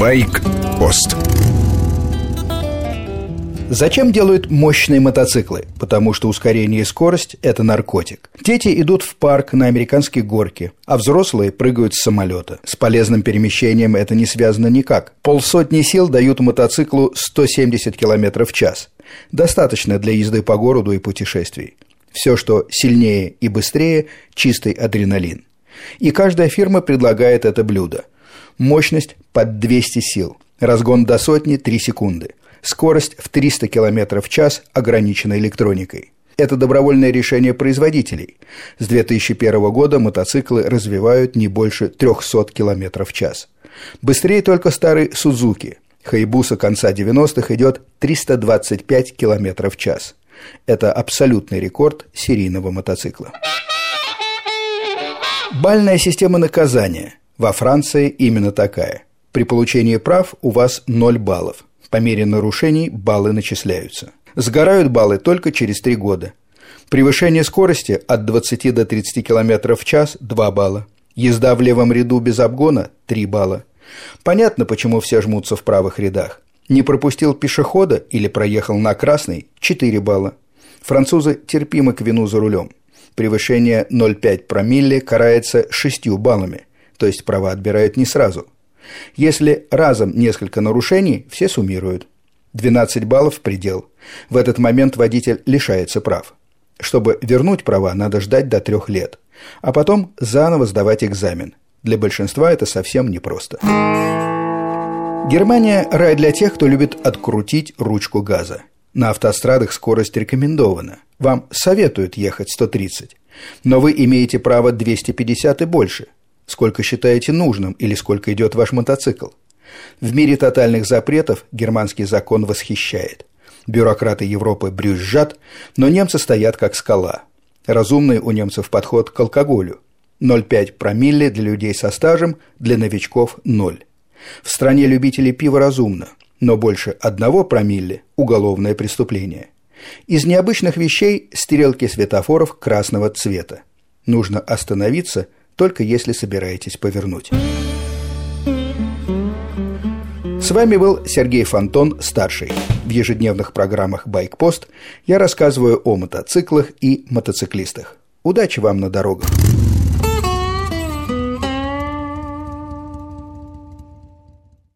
Байк-пост Зачем делают мощные мотоциклы? Потому что ускорение и скорость – это наркотик. Дети идут в парк на американские горки, а взрослые прыгают с самолета. С полезным перемещением это не связано никак. Полсотни сил дают мотоциклу 170 км в час. Достаточно для езды по городу и путешествий. Все, что сильнее и быстрее – чистый адреналин. И каждая фирма предлагает это блюдо. Мощность под 200 сил. Разгон до сотни – 3 секунды. Скорость в 300 км в час ограничена электроникой. Это добровольное решение производителей. С 2001 года мотоциклы развивают не больше 300 км в час. Быстрее только старый Сузуки. Хайбуса конца 90-х идет 325 км в час. Это абсолютный рекорд серийного мотоцикла. Бальная система наказания. Во Франции именно такая. При получении прав у вас 0 баллов – по мере нарушений баллы начисляются. Сгорают баллы только через три года. Превышение скорости от 20 до 30 км в час – 2 балла. Езда в левом ряду без обгона – 3 балла. Понятно, почему все жмутся в правых рядах. Не пропустил пешехода или проехал на красный – 4 балла. Французы терпимы к вину за рулем. Превышение 0,5 промилле карается 6 баллами, то есть права отбирают не сразу – если разом несколько нарушений, все суммируют. 12 баллов – предел. В этот момент водитель лишается прав. Чтобы вернуть права, надо ждать до трех лет. А потом заново сдавать экзамен. Для большинства это совсем непросто. Германия – рай для тех, кто любит открутить ручку газа. На автострадах скорость рекомендована. Вам советуют ехать 130. Но вы имеете право 250 и больше – сколько считаете нужным или сколько идет ваш мотоцикл. В мире тотальных запретов германский закон восхищает. Бюрократы Европы брюзжат, но немцы стоят как скала. Разумный у немцев подход к алкоголю. 0,5 промилле для людей со стажем, для новичков – 0. В стране любителей пива разумно, но больше одного промилле – уголовное преступление. Из необычных вещей – стрелки светофоров красного цвета. Нужно остановиться – только если собираетесь повернуть. С вами был Сергей Фонтон, старший. В ежедневных программах «Байкпост» я рассказываю о мотоциклах и мотоциклистах. Удачи вам на дорогах!